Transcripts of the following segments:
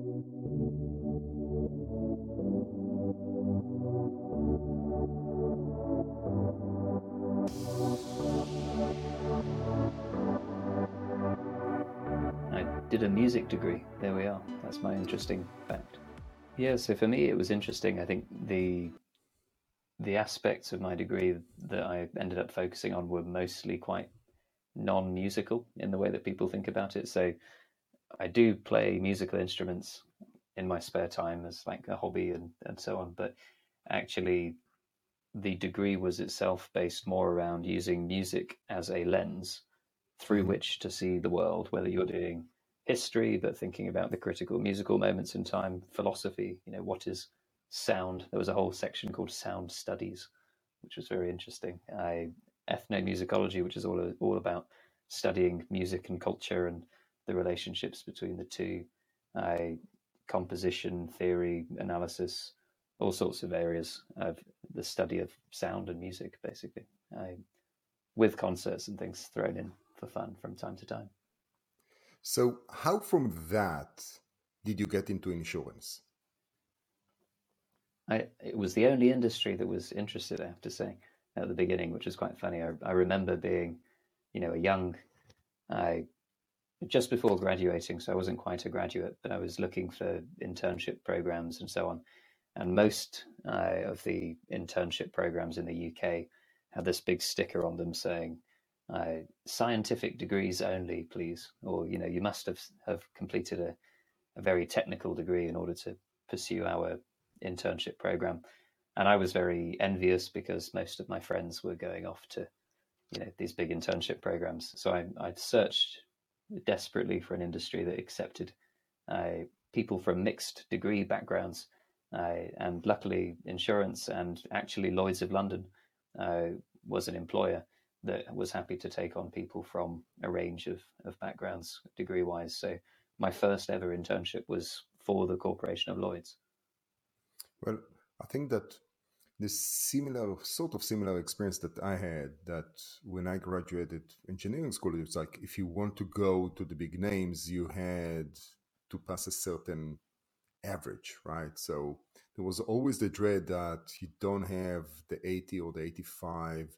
I did a music degree. There we are. That's my interesting fact. Yeah, so for me it was interesting. I think the the aspects of my degree that I ended up focusing on were mostly quite non-musical in the way that people think about it. So I do play musical instruments in my spare time as like a hobby and, and so on, but actually the degree was itself based more around using music as a lens through Mm-hmm. which to see the world, whether you're doing history, but thinking about the critical musical moments in time, philosophy, you know, what is sound? There was a whole section called sound studies, which was very interesting. I ethnomusicology, which is all all about studying music and culture and the relationships between the two. I composition, theory, analysis, all sorts of areas of the study of sound and music, basically, I, with concerts and things thrown in for fun from time to time. So, how from that did you get into insurance? I, it was the only industry that was interested, I have to say, at the beginning, which was quite funny. I, I remember being, you know, a young, I just before graduating, so I wasn't quite a graduate, but I was looking for internship programs and so on. And most uh, of the internship programs in the UK had this big sticker on them saying, uh, "Scientific degrees only, please," or you know, you must have have completed a, a very technical degree in order to pursue our internship program. And I was very envious because most of my friends were going off to, you know, these big internship programs. So I, I searched desperately for an industry that accepted uh, people from mixed degree backgrounds. Uh, and luckily, insurance and actually Lloyd's of London uh, was an employer that was happy to take on people from a range of, of backgrounds degree wise. So my first ever internship was for the Corporation of Lloyd's. Well, I think that the similar sort of similar experience that I had that when I graduated engineering school, it's like if you want to go to the big names, you had to pass a certain average, right? So there was always the dread that you don't have the 80 or the 85.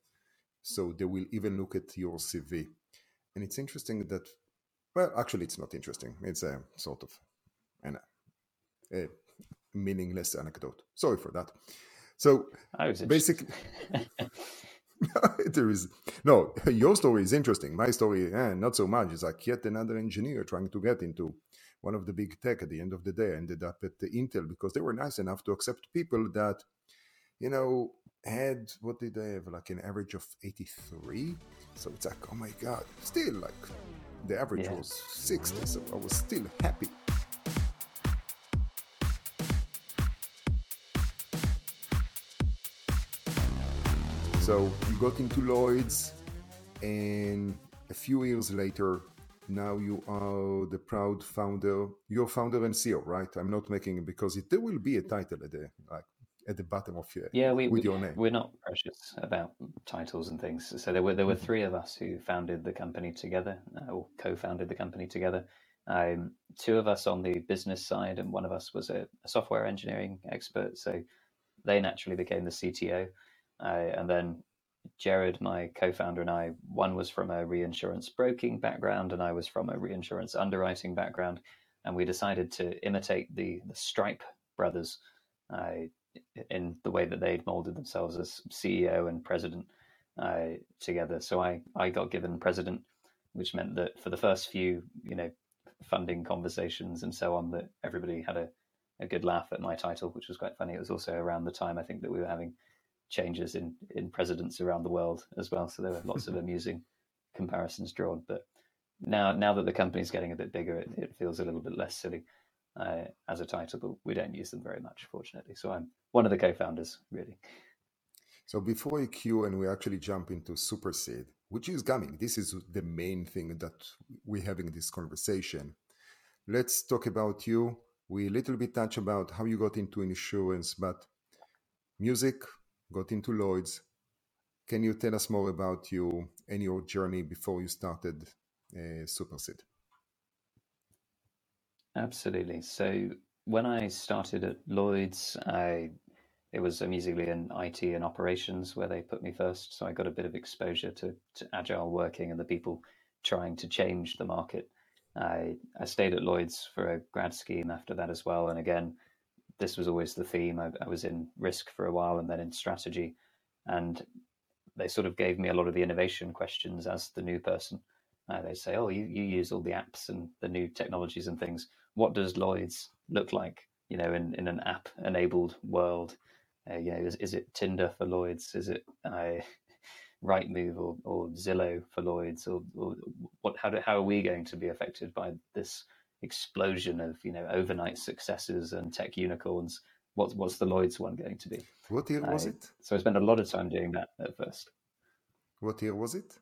So they will even look at your CV. And it's interesting that, well, actually, it's not interesting. It's a sort of a meaningless anecdote. Sorry for that. So I was basically, there is no. Your story is interesting. My story, eh, not so much. It's like yet another engineer trying to get into one of the big tech. At the end of the day, I ended up at the Intel because they were nice enough to accept people that, you know, had what did they have like an average of eighty three. So it's like, oh my god, still like the average Yeah. was sixty. So I was still happy. So you got into Lloyd's, and a few years later, now you are the proud founder. You're founder and CEO, right? I'm not making it because it, there will be a title at the like at the bottom of your Yeah, we, with we your name. we're not precious about titles and things. So there were there were three of us who founded the company together, uh, or co-founded the company together. Um, two of us on the business side, and one of us was a, a software engineering expert. So they naturally became the CTO, uh, and then Jared, my co-founder, and I, one was from a reinsurance broking background, and I was from a reinsurance underwriting background, and we decided to imitate the the Stripe brothers. Uh, in the way that they'd molded themselves as CEO and president uh, together. So I, I got given president, which meant that for the first few, you know, funding conversations and so on, that everybody had a, a good laugh at my title, which was quite funny. It was also around the time I think that we were having changes in, in presidents around the world as well. So there were lots of amusing comparisons drawn. But now now that the company's getting a bit bigger, it, it feels a little bit less silly uh, as a title, but we don't use them very much, fortunately. So I'm one of the co-founders, really. So before we queue and we actually jump into Supercede, which is coming, this is the main thing that we're having this conversation. Let's talk about you. We a little bit touch about how you got into insurance, but music got into Lloyd's. Can you tell us more about you and your journey before you started uh? Absolutely. So when I started at Lloyd's, I it was amusingly in IT and operations where they put me first. So I got a bit of exposure to, to agile working and the people trying to change the market. I I stayed at Lloyd's for a grad scheme after that as well. And again, this was always the theme. I, I was in risk for a while and then in strategy, and they sort of gave me a lot of the innovation questions as the new person. Uh, they say, "Oh, you, you use all the apps and the new technologies and things. What does Lloyd's look like? You know, in, in an app-enabled world? Uh, you know, is, is it Tinder for Lloyd's? Is it uh, Rightmove or, or Zillow for Lloyd's? Or, or what? How do, how are we going to be affected by this explosion of you know overnight successes and tech unicorns? What's what's the Lloyd's one going to be? What year was I it? so I spent a lot of time doing that at first. What year was it?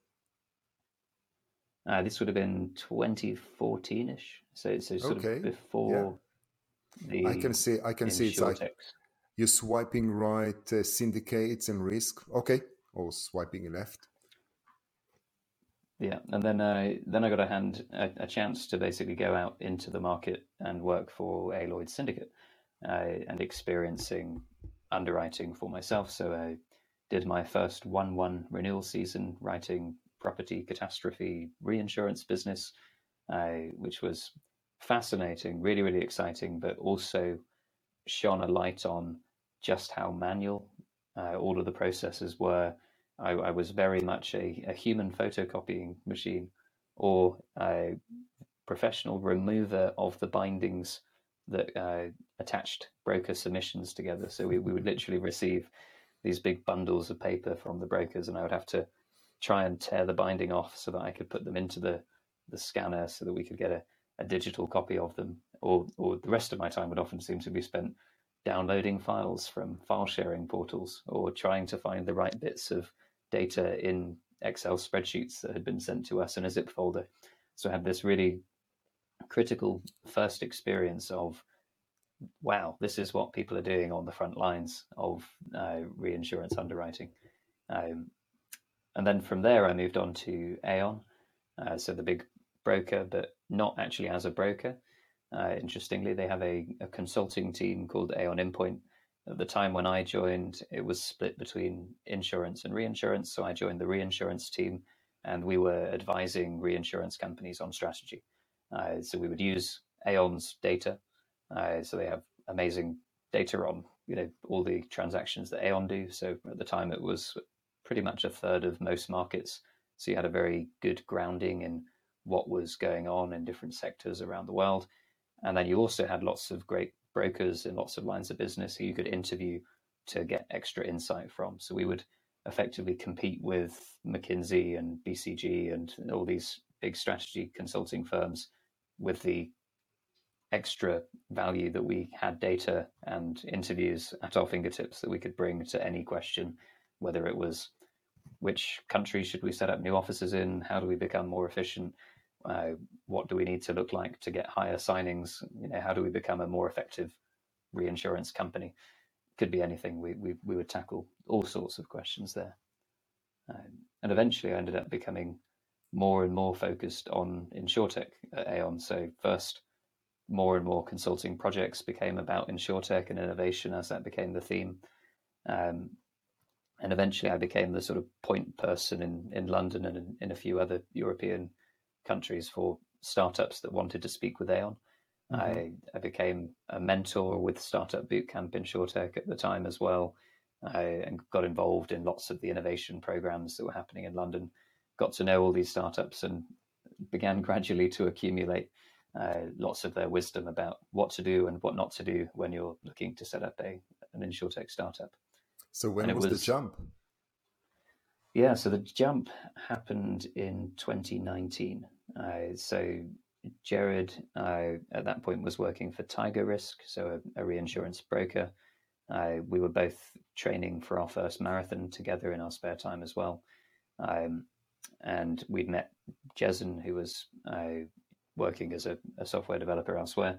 Uh, this would have been 2014ish, so so sort of Okay. Yeah. before I can see I can see it's like you're swiping right uh, syndicates and risk. Okay. Or swiping left. Yeah, and then I then I got a hand a, a chance to basically go out into the market and work for a Lloyd's syndicate uh, and experiencing underwriting for myself. So I did my first one-one renewal season writing property catastrophe reinsurance business, uh, which was fascinating, really really exciting, but also shone a light on just how manual uh, all of the processes were. I, I was very much a, a human photocopying machine or a professional remover of the bindings that uh, attached broker submissions together. So we, we would literally receive these big bundles of paper from the brokers, and I would have to try and tear the binding off so that I could put them into the, the scanner so that we could get a, a digital copy of them. Or, or the rest of my time would often seem to be spent downloading files from file sharing portals or trying to find the right bits of data in Excel spreadsheets that had been sent to us in a zip folder. So I had this really critical first experience of wow, this is what people are doing on the front lines of uh, reinsurance underwriting. Um, and then from there, I moved on to Aon, uh, so the big broker, but not actually as a broker. Uh, interestingly, they have a, a consulting team called Aon Inpoint. At the time when I joined, it was split between insurance and reinsurance. So I joined the reinsurance team, and we were advising reinsurance companies on strategy. Uh, so we would use Aon's data. Uh, so they have amazing data on you know all the transactions that Aon do. So at the time, it was pretty much a third of most markets. So you had a very good grounding in what was going on in different sectors around the world. And then you also had lots of great brokers in lots of lines of business who you could interview to get extra insight from. So we would effectively compete with McKinsey and BCG and all these big strategy consulting firms with the extra value that we had data and interviews at our fingertips that we could bring to any question, whether it was which countries should we set up new offices in? How do we become more efficient? Uh, what do we need to look like to get higher signings? You know, how do we become a more effective reinsurance company? Could be anything. We we, we would tackle all sorts of questions there, um, and eventually I ended up becoming more and more focused on insurtech at Aon. So first, more and more consulting projects became about insurtech and innovation as that became the theme. Um, and eventually I became the sort of point person in, in London and in, in a few other European countries for startups that wanted to speak with Aon. hmm I, I became a mentor with Startup Bootcamp InsurTech at the time as well, I, and got involved in lots of the innovation programs that were happening in London. Got to know all these startups and began gradually to accumulate uh, lots of their wisdom about what to do and what not to do when you're looking to set up a an insurtech startup. So when it was the jump? Yeah, so the jump happened in 2019. Uh, so Jared, uh, at that point, was working for Tiger Risk, so a, a reinsurance broker. Uh, we were both training for our first marathon together in our spare time as well. Um, and we'd met Jason, who was uh, working as a, a software developer elsewhere.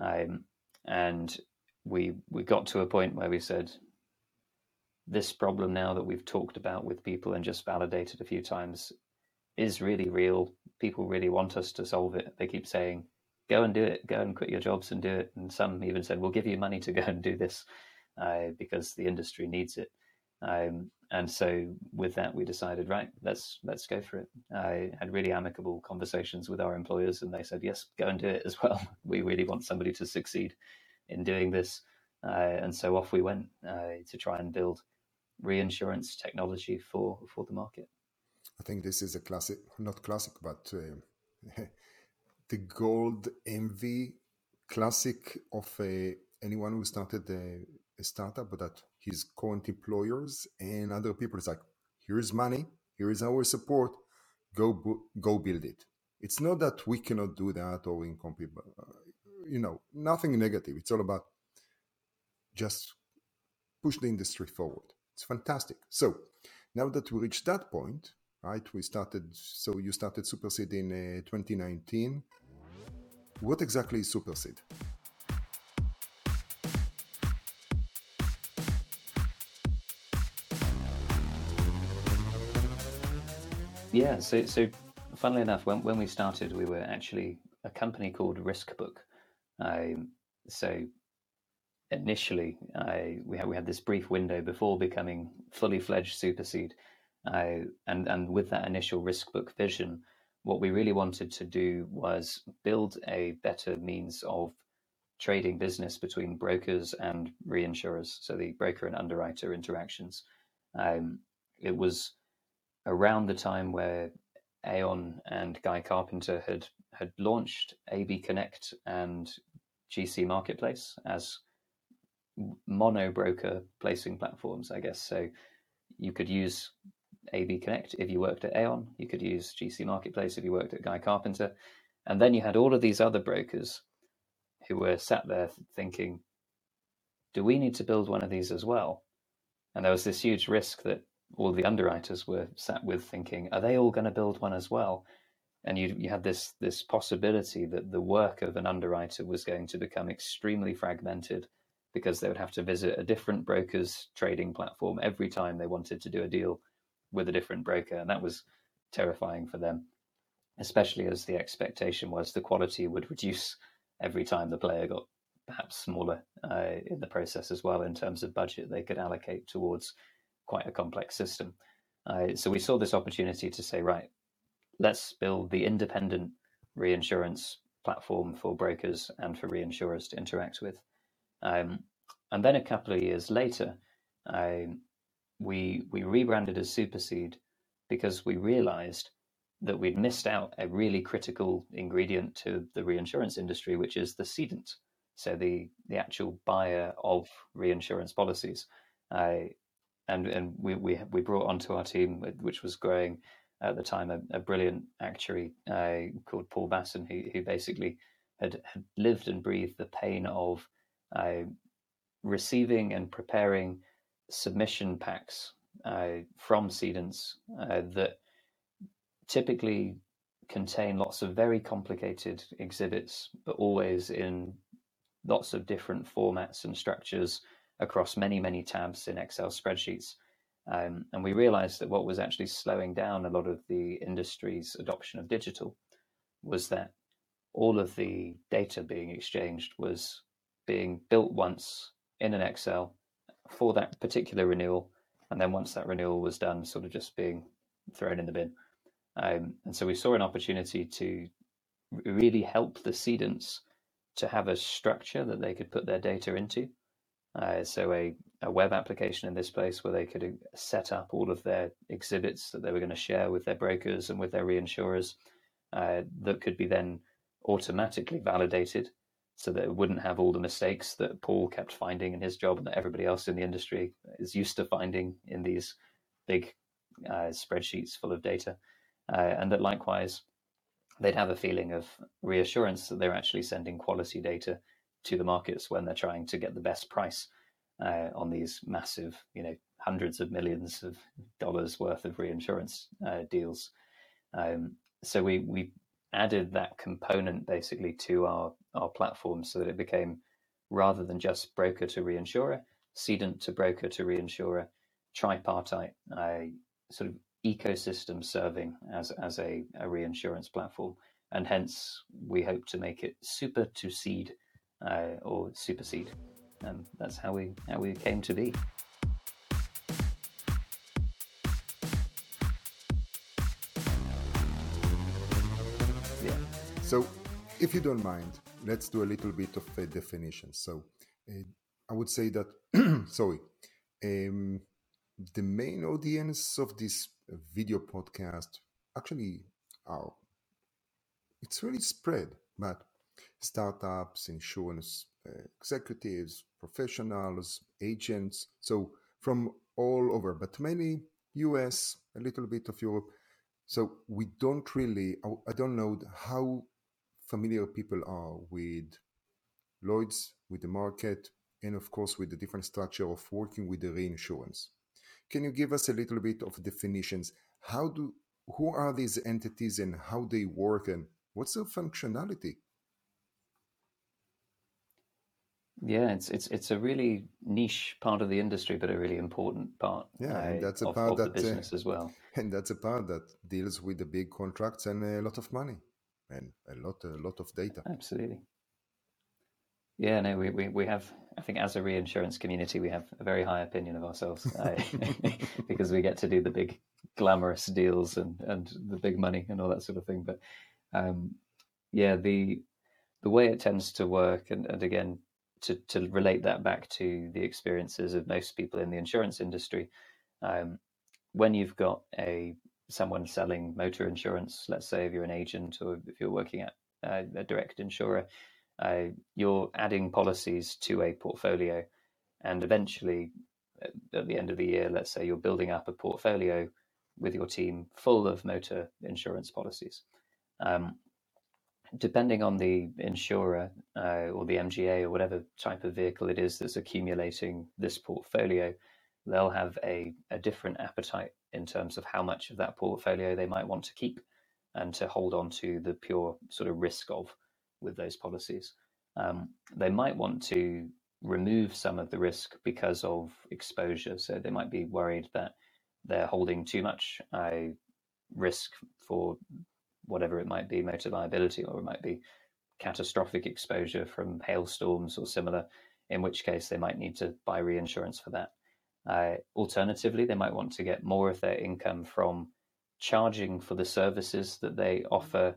Um, and we we got to a point where we said, this problem now that we've talked about with people and just validated a few times is really real. People really want us to solve it. They keep saying, go and do it, go and quit your jobs and do it. And some even said, we'll give you money to go and do this uh, because the industry needs it. Um, and so with that, we decided, right, let's let's go for it. I had really amicable conversations with our employers, and they said, yes, go and do it as well. we really want somebody to succeed in doing this. Uh, and so off we went uh, to try and build reinsurance technology for for the market. I think this is a classic, not classic, but uh, the gold envy classic of uh, anyone who started a, a startup, but that his current employers and other people is like, here's money, here is our support, go go build it. It's not that we cannot do that or incompetent, uh, you know, nothing negative. It's all about just push the industry forward. It's fantastic. So now that we reached that point, right? We started. So you started Supercede in uh, 2019. What exactly is Supercede? Yeah, so so funnily enough, when when we started, we were actually a company called Riskbook. Um, so initially, I, we had we had this brief window before becoming fully fledged Supercede, and and with that initial Riskbook vision, what we really wanted to do was build a better means of trading business between brokers and reinsurers, so the broker and underwriter interactions. Um, it was around the time where Aon and Guy Carpenter had had launched AB Connect and GC Marketplace as mono broker placing platforms, I guess. So you could use AB Connect if you worked at Aon, you could use GC Marketplace if you worked at Guy Carpenter. And then you had all of these other brokers who were sat there thinking, do we need to build one of these as well? And there was this huge risk that all the underwriters were sat with thinking, are they all going to build one as well? And you, you had this, this possibility that the work of an underwriter was going to become extremely fragmented because they would have to visit a different broker's trading platform every time they wanted to do a deal with a different broker. And that was terrifying for them, especially as the expectation was the quality would reduce every time the player got perhaps smaller uh, in the process as well in terms of budget they could allocate towards quite a complex system. Uh, so we saw this opportunity to say, right, let's build the independent reinsurance platform for brokers and for reinsurers to interact with. Um, and then a couple of years later, um, we we rebranded as Supercede because we realized that we'd missed out a really critical ingredient to the reinsurance industry, which is the cedant, so the the actual buyer of reinsurance policies. Uh, and and we, we we brought onto our team, which was growing at the time, a, a brilliant actuary uh, called Paul Basson, who who basically had, had lived and breathed the pain of uh, receiving and preparing submission packs uh, from cedants uh, that typically contain lots of very complicated exhibits, but always in lots of different formats and structures across many, many tabs in Excel spreadsheets. Um, and we realized that what was actually slowing down a lot of the industry's adoption of digital was that all of the data being exchanged was being built once in an Excel for that particular renewal. And then once that renewal was done, sort of just being thrown in the bin. Um, and so we saw an opportunity to really help the cedants to have a structure that they could put their data into uh, so a, a web application in this place where they could uh, set up all of their exhibits that they were going to share with their brokers and with their reinsurers uh, that could be then automatically validated so that it wouldn't have all the mistakes that Paul kept finding in his job and that everybody else in the industry is used to finding in these big uh, spreadsheets full of data. Uh, and that likewise, they'd have a feeling of reassurance that they're actually sending quality data to the markets when they're trying to get the best price uh, on these massive, you know, hundreds of millions of dollars worth of reinsurance uh, deals. Um, so we we added that component basically to our our platform so that it became rather than just broker to reinsurer, cedent to broker to reinsurer, tripartite, uh, sort of ecosystem serving as as a, a reinsurance platform. and hence we hope to make it super to seed uh, or supersede, and that's how we how we came to be. Yeah. So, if you don't mind, let's do a little bit of a definition. So, uh, I would say that sorry, um, the main audience of this video podcast actually are it's really spread, but startups, insurance uh, executives, professionals, agents, so from all over, but mainly US, a little bit of Europe. So we don't really, I don't know how familiar people are with Lloyd's, with the market, and of course with the different structure of working with the reinsurance. Can you give us a little bit of definitions? How do who are these entities and how they work and what's their functionality? Yeah, it's it's it's a really niche part of the industry, but a really important part. Yeah, and that's a of, part of that the business uh, as well. And that's a part that deals with the big contracts and a lot of money and a lot a lot of data. Absolutely. Yeah, no, we, we, we have, I think as a reinsurance community, we have a very high opinion of ourselves because we get to do the big glamorous deals and, and the big money and all that sort of thing. But um, yeah, the the way it tends to work, and, and again, to, to relate that back to the experiences of most people in the insurance industry, um, when you've got a someone selling motor insurance, let's say if you're an agent or if you're working at uh, a direct insurer, uh, you're adding policies to a portfolio, and eventually, at the end of the year, let's say you're building up a portfolio with your team full of motor insurance policies. Um, depending on the insurer uh, or the MGA or whatever type of vehicle it is that's accumulating this portfolio, they'll have a, a different appetite in terms of how much of that portfolio they might want to keep and to hold on to the pure sort of risk of with those policies. Um, they might want to remove some of the risk because of exposure. So they might be worried that they're holding too much uh, risk for whatever it might be, motor liability, or it might be catastrophic exposure from hailstorms or similar, in which case they might need to buy reinsurance for that. Uh, alternatively, they might want to get more of their income from charging for the services that they offer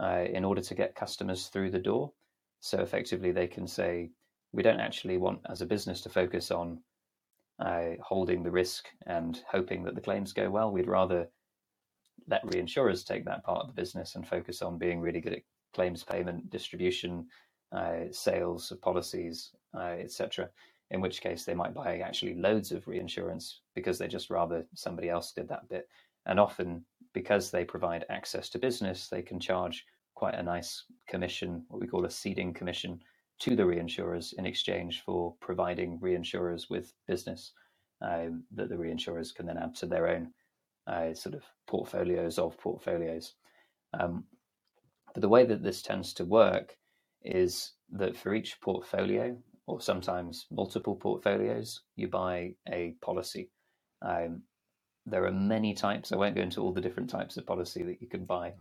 uh, in order to get customers through the door. So effectively, they can say, we don't actually want as a business to focus on uh, holding the risk and hoping that the claims go well. We'd rather let reinsurers take that part of the business and focus on being really good at claims payment, distribution, uh, sales of policies, uh, etc. In which case, they might buy actually loads of reinsurance because they just rather somebody else did that bit. And often because they provide access to business, they can charge quite a nice commission, what we call a ceding commission, to the reinsurers in exchange for providing reinsurers with business um, that the reinsurers can then add to their own uh, sort of portfolios of portfolios. Um, but the way that this tends to work is that for each portfolio, or sometimes multiple portfolios, you buy a policy. Um, there are many types. I won't go into all the different types of policy that you can buy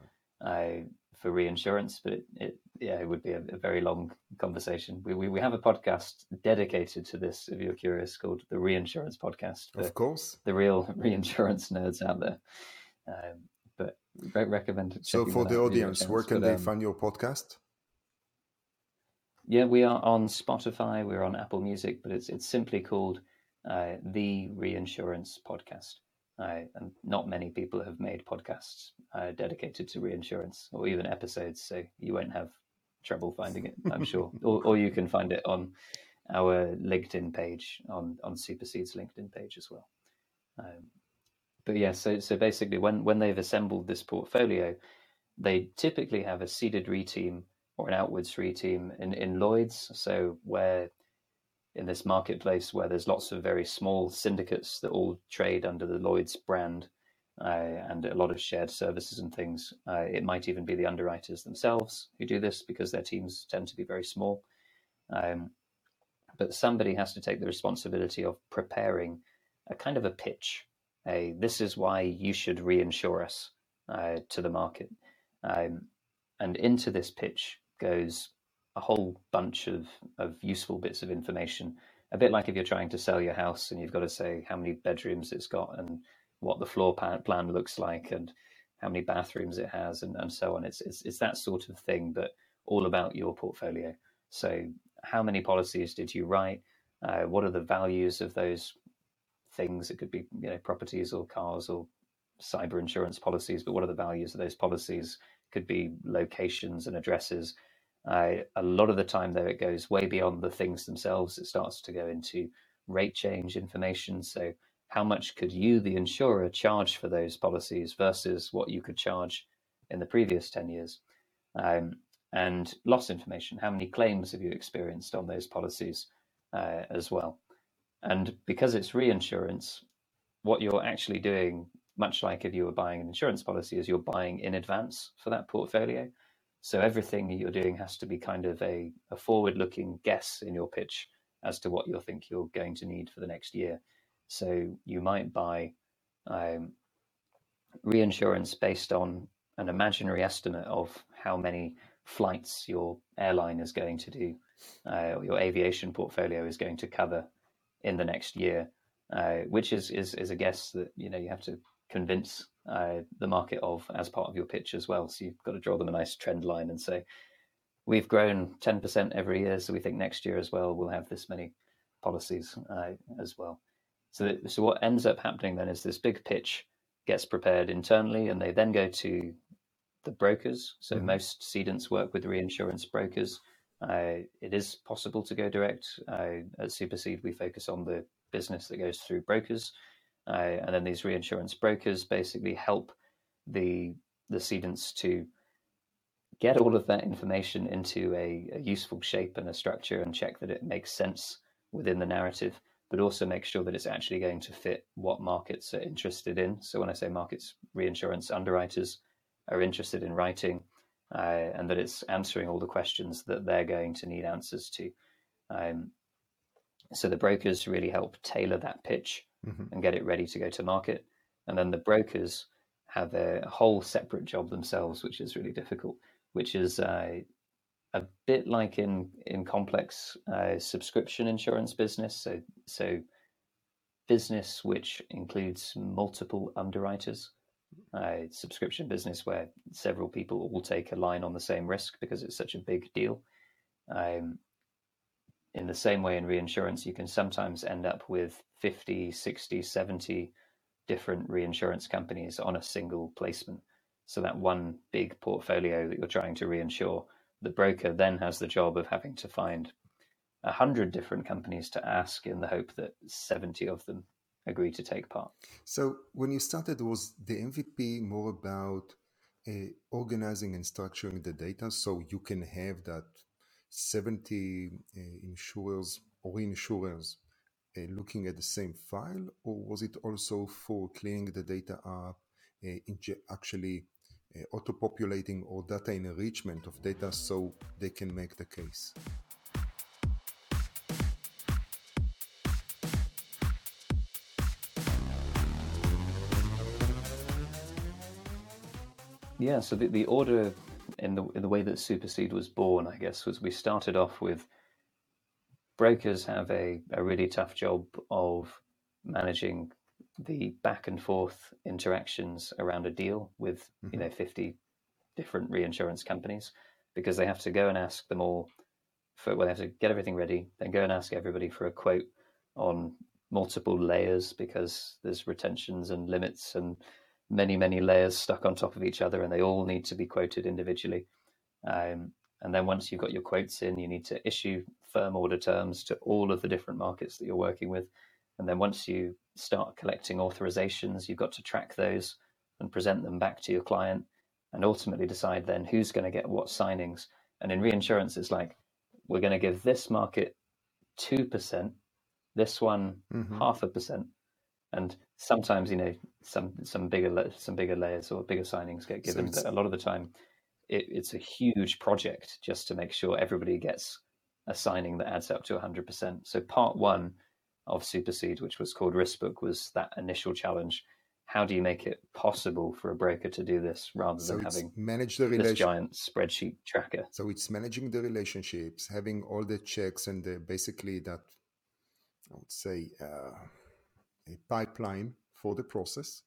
uh, for reinsurance, but it, it, yeah, it would be a, a, very long conversation. We, we we have a podcast dedicated to this. If you're curious, called the Reinsurance Podcast. Of course, the real reinsurance nerds out there. Um, but recommend. So for the audience, where can but, they um, find your podcast? Yeah, we are on Spotify. We're on Apple Music, but it's it's simply called uh, the Reinsurance Podcast. Uh, and not many people have made podcasts uh, dedicated to reinsurance or even episodes, so you won't have trouble finding it, I'm sure. or, or, you can find it on our LinkedIn page, on on Supercede's LinkedIn page as well. Um, but yeah, so so basically, when when they've assembled this portfolio, they typically have a ceded re team or an outwards re team in in Lloyd's, so where in this marketplace where there's lots of very small syndicates that all trade under the Lloyd's brand uh, and a lot of shared services and things. Uh, it might even be the underwriters themselves who do this because their teams tend to be very small. Um, but somebody has to take the responsibility of preparing a kind of a pitch. A, this is why you should reinsure us uh, to the market. Um, and into this pitch goes a whole bunch of, of useful bits of information. A bit like if you're trying to sell your house and you've got to say how many bedrooms it's got and what the floor plan looks like and how many bathrooms it has and, and so on. It's, it's, it's that sort of thing, but all about your portfolio. So, how many policies did you write? Uh, what are the values of those things? It could be you know properties or cars or cyber insurance policies, but what are the values of those policies? Could be locations and addresses. Uh, a lot of the time, though, it goes way beyond the things themselves. It starts to go into rate change information. So, how much could you, the insurer, charge for those policies versus what you could charge in the previous 10 years? Um, and loss information. How many claims have you experienced on those policies uh, as well? And because it's reinsurance, what you're actually doing, much like if you were buying an insurance policy, is you're buying in advance for that portfolio. So everything you're doing has to be kind of a, a forward looking guess in your pitch as to what you think you're going to need for the next year. So you might buy um, reinsurance based on an imaginary estimate of how many flights your airline is going to do, uh, or your aviation portfolio is going to cover in the next year, uh, which is, is is a guess that you know you have to convince uh, the market of as part of your pitch as well. So you've got to draw them a nice trend line and say, we've grown 10% every year, so we think next year as well we'll have this many policies uh, as well. So, so what ends up happening then is this big pitch gets prepared internally, and they then go to the brokers. So mm-hmm. most cedants work with reinsurance brokers. Uh, it is possible to go direct. Uh, at Supercede, we focus on the business that goes through brokers, uh, and then these reinsurance brokers basically help the the cedants to get all of that information into a, a useful shape and a structure, and check that it makes sense within the narrative but also make sure that it's actually going to fit what markets are interested in. So when I say markets, reinsurance underwriters are interested in writing, uh, and that it's answering all the questions that they're going to need answers to. Um, so the brokers really help tailor that pitch mm-hmm. and get it ready to go to market. And then the brokers have a, whole separate job themselves, which is really difficult, which is uh, a bit like in in complex uh, subscription insurance business. So so business which includes multiple underwriters. Uh, subscription business where several people all take a line on the same risk because it's such a big deal. Um, in the same way in reinsurance, you can sometimes end up with 50, 60, 70 different reinsurance companies on a single placement. So that one big portfolio that you're trying to reinsure the broker then has the job of having to find a hundred different companies to ask in the hope that 70 of them agree to take part. So when you started, was the MVP more about uh, organizing and structuring the data so you can have that 70 uh, insurers or insurers uh, looking at the same file, or was it also for cleaning the data up, uh, actually uh, auto-populating or data enrichment of data so they can make the case. Yeah, so the, the order in the in the way that Supercede was born, I guess, was we started off with brokers have a, a really tough job of managing the back and forth interactions around a deal with mm-hmm. you know 50 different reinsurance companies because they have to go and ask them all for well they have to get everything ready then go and ask everybody for a quote on multiple layers because there's retentions and limits and many many layers stuck on top of each other and they all need to be quoted individually um, and then once you've got your quotes in you need to issue firm order terms to all of the different markets that you're working with and then once you start collecting authorizations, you've got to track those and present them back to your client and ultimately decide then who's going to get what signings. And in reinsurance, it's like, we're going to give this market 2%, this one mm-hmm. half a percent. And sometimes, you know, some some bigger some bigger layers or bigger signings get given, so but a lot of the time, it, it's a huge project just to make sure everybody gets a signing that adds up to 100%. So part one of Supercede, which was called Riskbook, was that initial challenge. how do you make it possible for a broker to do this rather so than having manage the this giant spreadsheet tracker? So it's managing the relationships, having all the checks and the, basically that I would say uh, a pipeline for the process,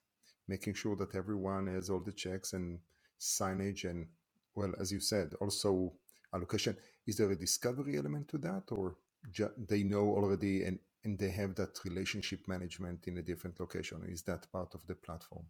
making sure that everyone has all the checks and signage and well, as you said, also allocation. Is there a discovery element to that, or ju- they know already and and they have that relationship management in a different location? Is that part of the platform?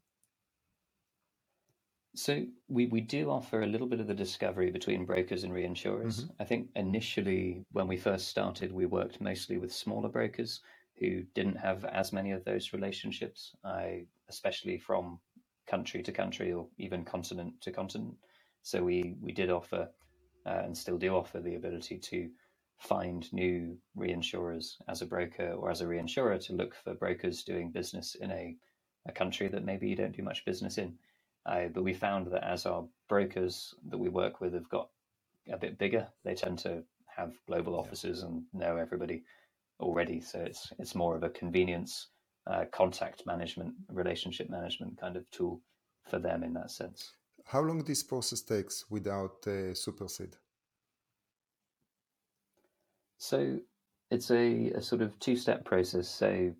So we, we do offer a little bit of the discovery between brokers and reinsurers. Mm-hmm. I think initially when we first started, we worked mostly with smaller brokers who didn't have as many of those relationships, I, especially from country to country or even continent to continent. So we we did offer uh, and still do offer the ability to find new reinsurers as a broker or as a reinsurer to look for brokers doing business in a, a country that maybe you don't do much business in. Uh, but we found that as our brokers that we work with have got a bit bigger, they tend to have global offices and know everybody already. So it's it's more of a convenience, uh, contact management, relationship management kind of tool for them in that sense. How long this process takes without uh, Supercede? So it's a, a sort of two-step process. So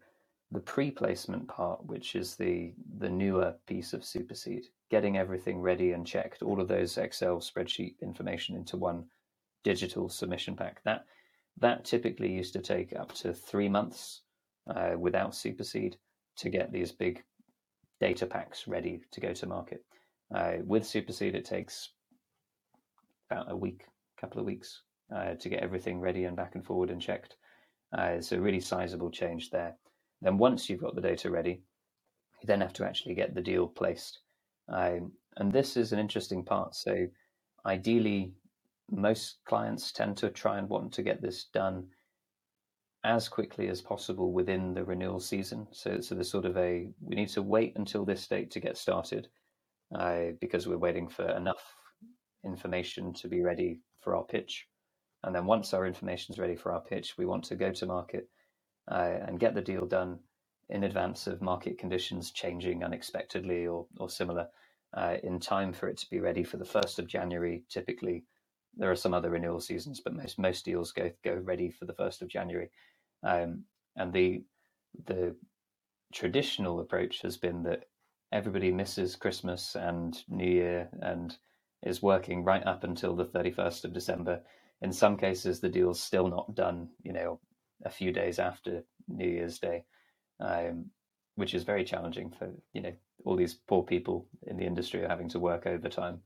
the pre-placement part, which is the the newer piece of Supercede, getting everything ready and checked, all of those Excel spreadsheet information into one digital submission pack. That that typically used to take up to three months uh, without Supercede to get these big data packs ready to go to market. Uh, with Supercede, it takes about a week, a couple of weeks uh, to get everything ready and back and forward and checked. Uh, it's a really sizable change there. Then once you've got the data ready, you then have to actually get the deal placed. Um, and this is an interesting part. So ideally, most clients tend to try and want to get this done as quickly as possible within the renewal season. So, so there's sort of a we need to wait until this date to get started uh, because we're waiting for enough information to be ready for our pitch. And then once our information is ready for our pitch, we want to go to market uh, and get the deal done in advance of market conditions changing unexpectedly or, or similar uh, in time for it to be ready for the 1st of January. Typically, there are some other renewal seasons, but most, most deals go, go ready for the 1st of January. Um, and the, the traditional approach has been that everybody misses Christmas and New Year and is working right up until the 31st of December in some cases the deal's still not done you know a few days after new year's day um, which is very challenging for you know all these poor people in the industry are having to work overtime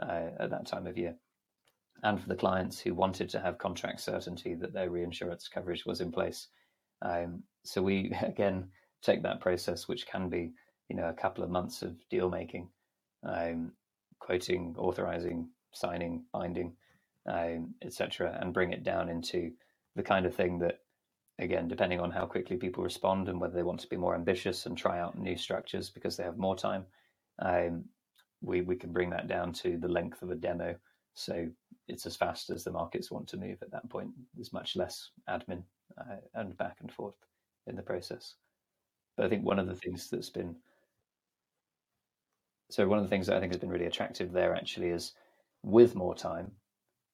uh, at that time of year and for the clients who wanted to have contract certainty that their reinsurance coverage was in place um, so we again take that process which can be you know a couple of months of deal making um, quoting authorizing signing binding um, etc., and bring it down into the kind of thing that, again, depending on how quickly people respond and whether they want to be more ambitious and try out new structures because they have more time, um, we we can bring that down to the length of a demo. So it's as fast as the markets want to move at that point. There's much less admin uh, and back and forth in the process. But I think one of the things that's been so one of the things that I think has been really attractive there actually is with more time,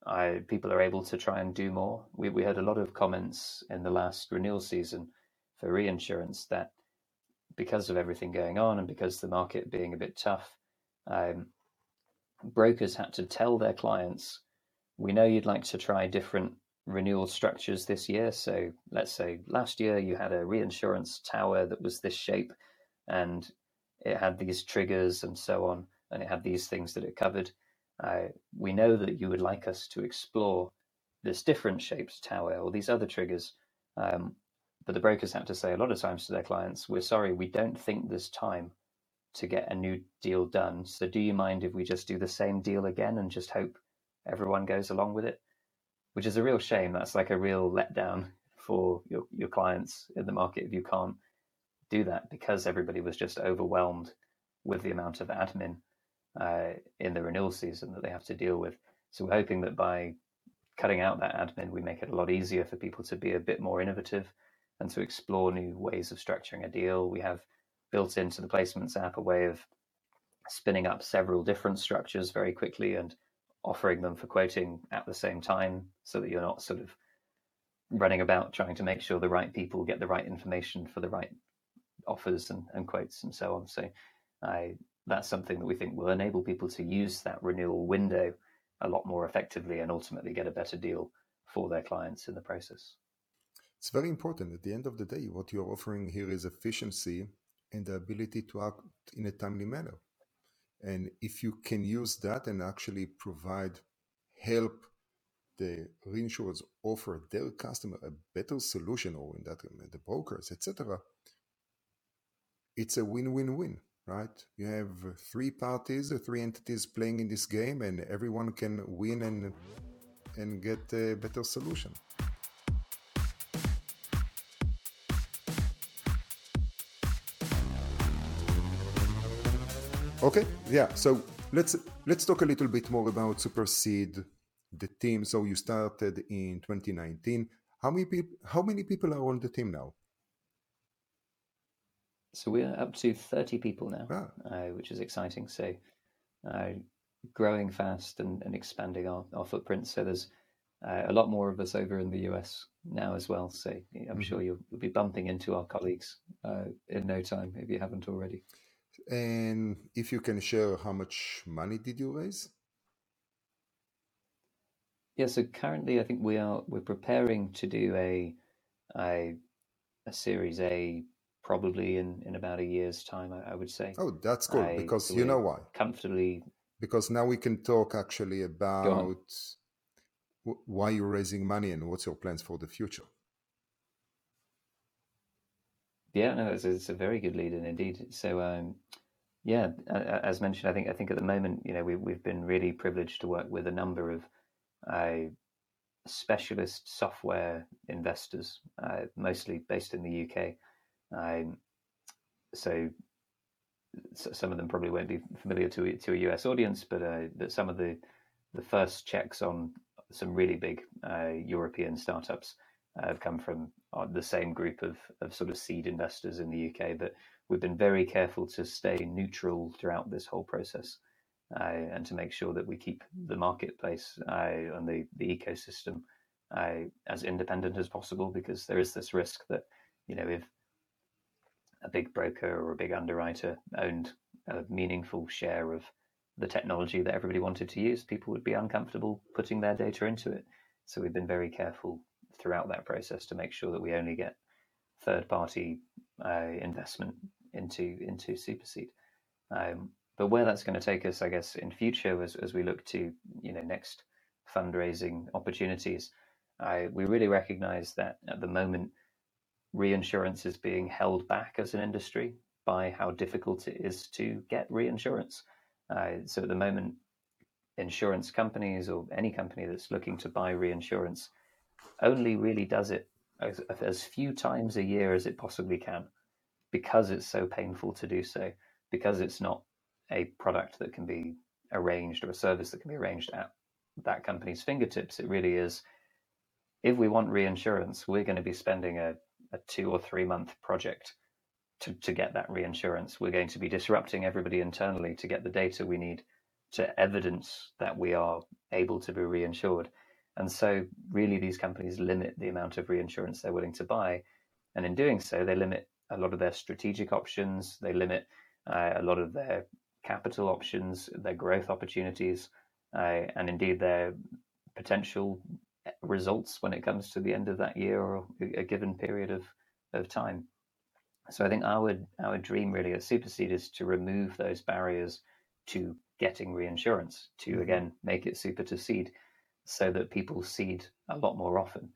I, people are able to try and do more. We, we had a lot of comments in the last renewal season for reinsurance that because of everything going on and because the market being a bit tough, um, brokers had to tell their clients, we know you'd like to try different renewal structures this year. So let's say last year you had a reinsurance tower that was this shape and it had these triggers and so on, and it had these things that it covered. Uh, we know that you would like us to explore this different shaped tower or these other triggers. Um, but the brokers have to say a lot of times to their clients, we're sorry, we don't think there's time to get a new deal done. So do you mind if we just do the same deal again and just hope everyone goes along with it? Which is a real shame. That's like a real letdown for your, your clients in the market if you can't do that because everybody was just overwhelmed with the amount of admin uh, in the renewal season that they have to deal with. So we're hoping that by cutting out that admin, we make it a lot easier for people to be a bit more innovative and to explore new ways of structuring a deal. We have built into the placements app a way of spinning up several different structures very quickly and offering them for quoting at the same time so that you're not sort of running about trying to make sure the right people get the right information for the right offers and, and quotes and so on. So I, that's something that we think will enable people to use that renewal window a lot more effectively and ultimately get a better deal for their clients in the process. It's very important. At the end of the day, what you're offering here is efficiency and the ability to act in a timely manner. And if you can use that and actually provide help the reinsurers offer their customer a better solution, or in that the brokers, etc., it's a win-win-win, right? You have three parties, three entities playing in this game, and everyone can win and and get a better solution. Okay, yeah. So let's let's talk a little bit more about Supercede, the team. So you started in 2019. How many people? How many people are on the team now? So we're up to 30 people now, ah. uh, which is exciting. So uh, growing fast and, and expanding our, our footprint. So there's uh, a lot more of us over in the US now as well. So I'm mm-hmm. sure you'll, you'll, be bumping into our colleagues uh, in no time if you haven't already. And if you can share how much money did you raise? Yeah, so currently I think we are we're preparing to do a a, a series A probably in, in about a year's time, I, I would say. Oh, that's cool I, because you know why? Comfortably. Because now we can talk actually about why you're raising money and what's your plans for the future. Yeah, no, it's, it's a very good lead in indeed. So, um, yeah, as mentioned, I think I think at the moment, you know, we we've been really privileged to work with a number of uh, specialist software investors, uh, mostly based in the UK. Um, so, so, some of them probably won't be familiar to to a US audience, but uh, but some of the the first checks on some really big uh, European startups have come from uh, the same group of, of sort of seed investors in the UK. But we've been very careful to stay neutral throughout this whole process uh, and to make sure that we keep the marketplace uh, and the, the ecosystem uh, as independent as possible because there is this risk that, you know, if a big broker or a big underwriter owned a meaningful share of the technology that everybody wanted to use, people would be uncomfortable putting their data into it. So we've been very careful throughout that process to make sure that we only get third party uh, investment into into Supercede. Um, but where that's going to take us, I guess, in future as, as we look to you know next fundraising opportunities, I, we really recognise that at the moment reinsurance is being held back as an industry by how difficult it is to get reinsurance. Uh, so at the moment, insurance companies or any company that's looking to buy reinsurance only really does it as, as few times a year as it possibly can because it's so painful to do so, because it's not a product that can be arranged or a service that can be arranged at that company's fingertips. It really is. If we want reinsurance, we're going to be spending a, a two or three month project to, to get that reinsurance. We're going to be disrupting everybody internally to get the data we need to evidence that we are able to be reinsured. And so, really, these companies limit the amount of reinsurance they're willing to buy. And in doing so, they limit a lot of their strategic options, they limit uh, a lot of their capital options, their growth opportunities, uh, and indeed their potential results when it comes to the end of that year or a given period of, of time. So I think our our dream really at Supercede is to remove those barriers to getting reinsurance, to mm-hmm. again make it super to cede, so that people cede a lot more often.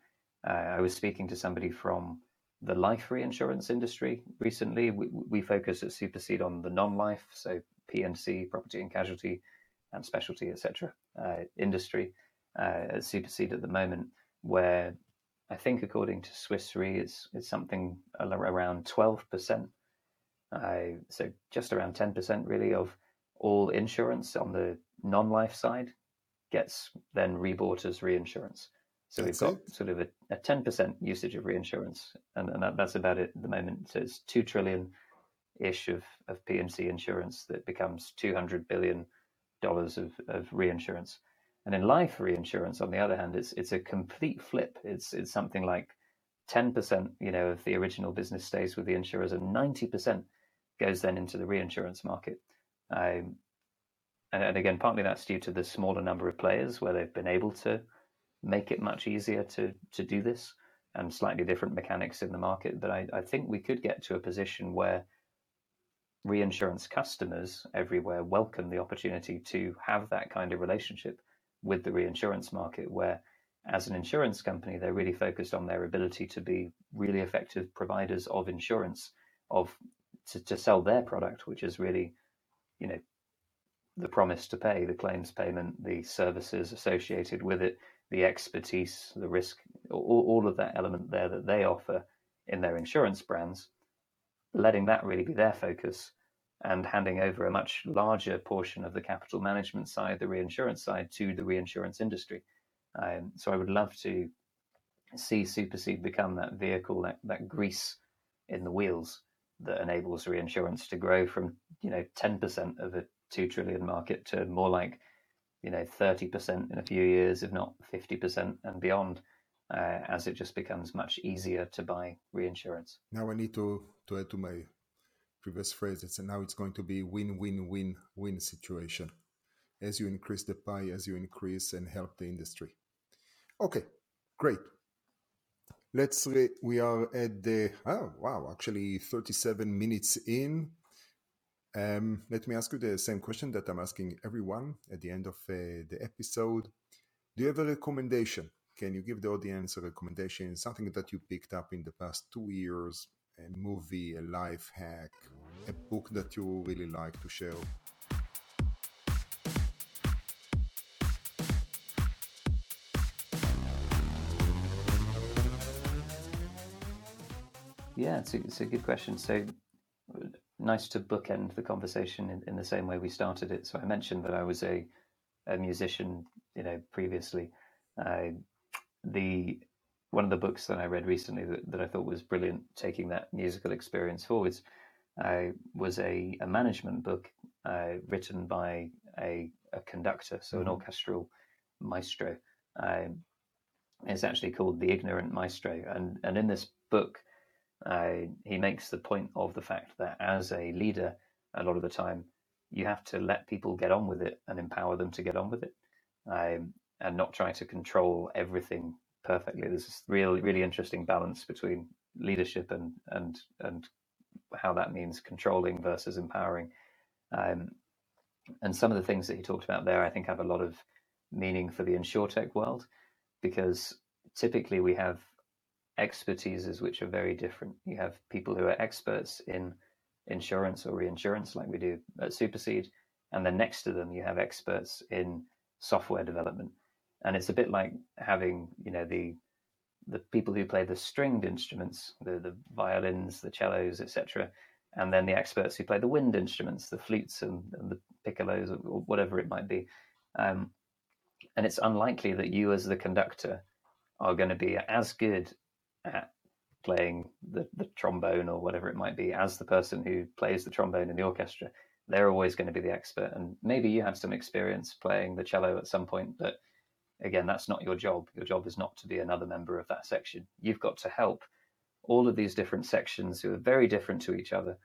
Uh, I was speaking to somebody from the life reinsurance industry recently. We, we focus at Supercede on the non-life, so P&C, property and casualty, and specialty, etc. Uh, industry uh, at Supercede at the moment, where I think according to Swiss Re, it's, it's something around 12%. Uh, so just around 10% really of all insurance on the non-life side gets then rebought as reinsurance. So that's we've got it. sort of a, a, 10% usage of reinsurance, and, and that, that's about it at the moment. So it's 2 trillion ish of, of P&C insurance that becomes $200 billion of, of reinsurance. And in life reinsurance, on the other hand, it's it's a complete flip. It's it's something like 10%, you know, of the original business stays with the insurers and 90% goes then into the reinsurance market. Um, and, again, partly that's due to the smaller number of players where they've been able to make it much easier to to do this and slightly different mechanics in the market. But I, I think we could get to a position where reinsurance customers everywhere welcome the opportunity to have that kind of relationship with the reinsurance market where as an insurance company they're really focused on their ability to be really effective providers of insurance of to, to sell their product which is really you know the promise to pay the claims payment the services associated with it the expertise the risk all, all of that element there that they offer in their insurance brands letting that really be their focus and handing over a much larger portion of the capital management side, the reinsurance side, to the reinsurance industry. Um, so I would love to see Supercede become that vehicle, that, that grease in the wheels that enables reinsurance to grow from you know 10% of a two trillion market to more like you know 30% in a few years, if not 50% and beyond, uh, as it just becomes much easier to buy reinsurance. Now I need to to add to my previous phrase. It's now it's going to be win-win-win-win situation as you increase the pie, as you increase and help the industry. Okay, great. Let's re- we are at the oh wow actually 37 minutes in. Um, let me ask you the same question that I'm asking everyone at the end of uh, the episode. Do you have a recommendation? Can you give the audience a recommendation, something that you picked up in the past two years, a movie, a life hack, a book that you really like to share? Yeah, it's a, it's a good question. So nice to bookend the conversation in, in the same way we started it. So I mentioned that I was a, a musician, you know, previously. Uh, the one of the books that I read recently that, that I thought was brilliant, taking that musical experience forwards, uh, was a, a management book uh, written by a, a conductor, so mm-hmm. an orchestral maestro. Um, it's actually called The Ignorant Maestro. And, and in this book, uh, he makes the point of the fact that as a leader, a lot of the time, you have to let people get on with it and empower them to get on with it, um, and not try to control everything perfectly. There's this real, really interesting balance between leadership and and and how that means controlling versus empowering. Um, and some of the things that he talked about there, I think, have a lot of meaning for the insurtech world, because typically we have expertises which are very different. You have people who are experts in insurance or reinsurance, like we do at Supercede, and then next to them you have experts in software development. And it's a bit like having, you know, the the people who play the stringed instruments, the the violins, the cellos, etc., and then the experts who play the wind instruments, the flutes and, and the piccolos, or whatever it might be. Um, and it's unlikely that you, as the conductor, are going to be as good at playing the, the trombone or whatever it might be as the person who plays the trombone in the orchestra. They're always going to be the expert. And maybe you have some experience playing the cello at some point, but again, that's not your job. Your job is not to be another member of that section. You've got to help all of these different sections who are very different to each other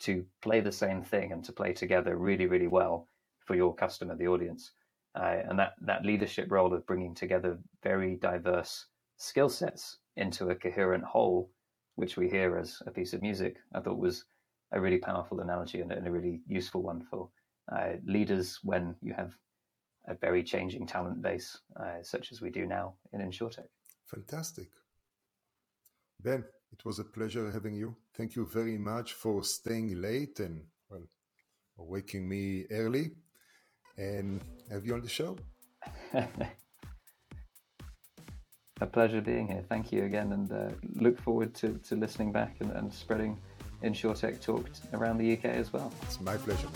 to play the same thing and to play together really, really well for your customer, the audience. Uh, and that, that leadership role of bringing together very diverse skill sets into a coherent whole, which we hear as a piece of music, I thought was a really powerful analogy and, a really useful one for uh, leaders when you have a very changing talent base, uh, such as we do now in InsurTech. Fantastic. Ben, it was a pleasure having you. Thank you very much for staying late and well, waking me early and have you on the show. a pleasure being here. Thank you again, and uh, look forward to, to listening back and, and spreading InsurTech Talk around the UK as well. It's my pleasure.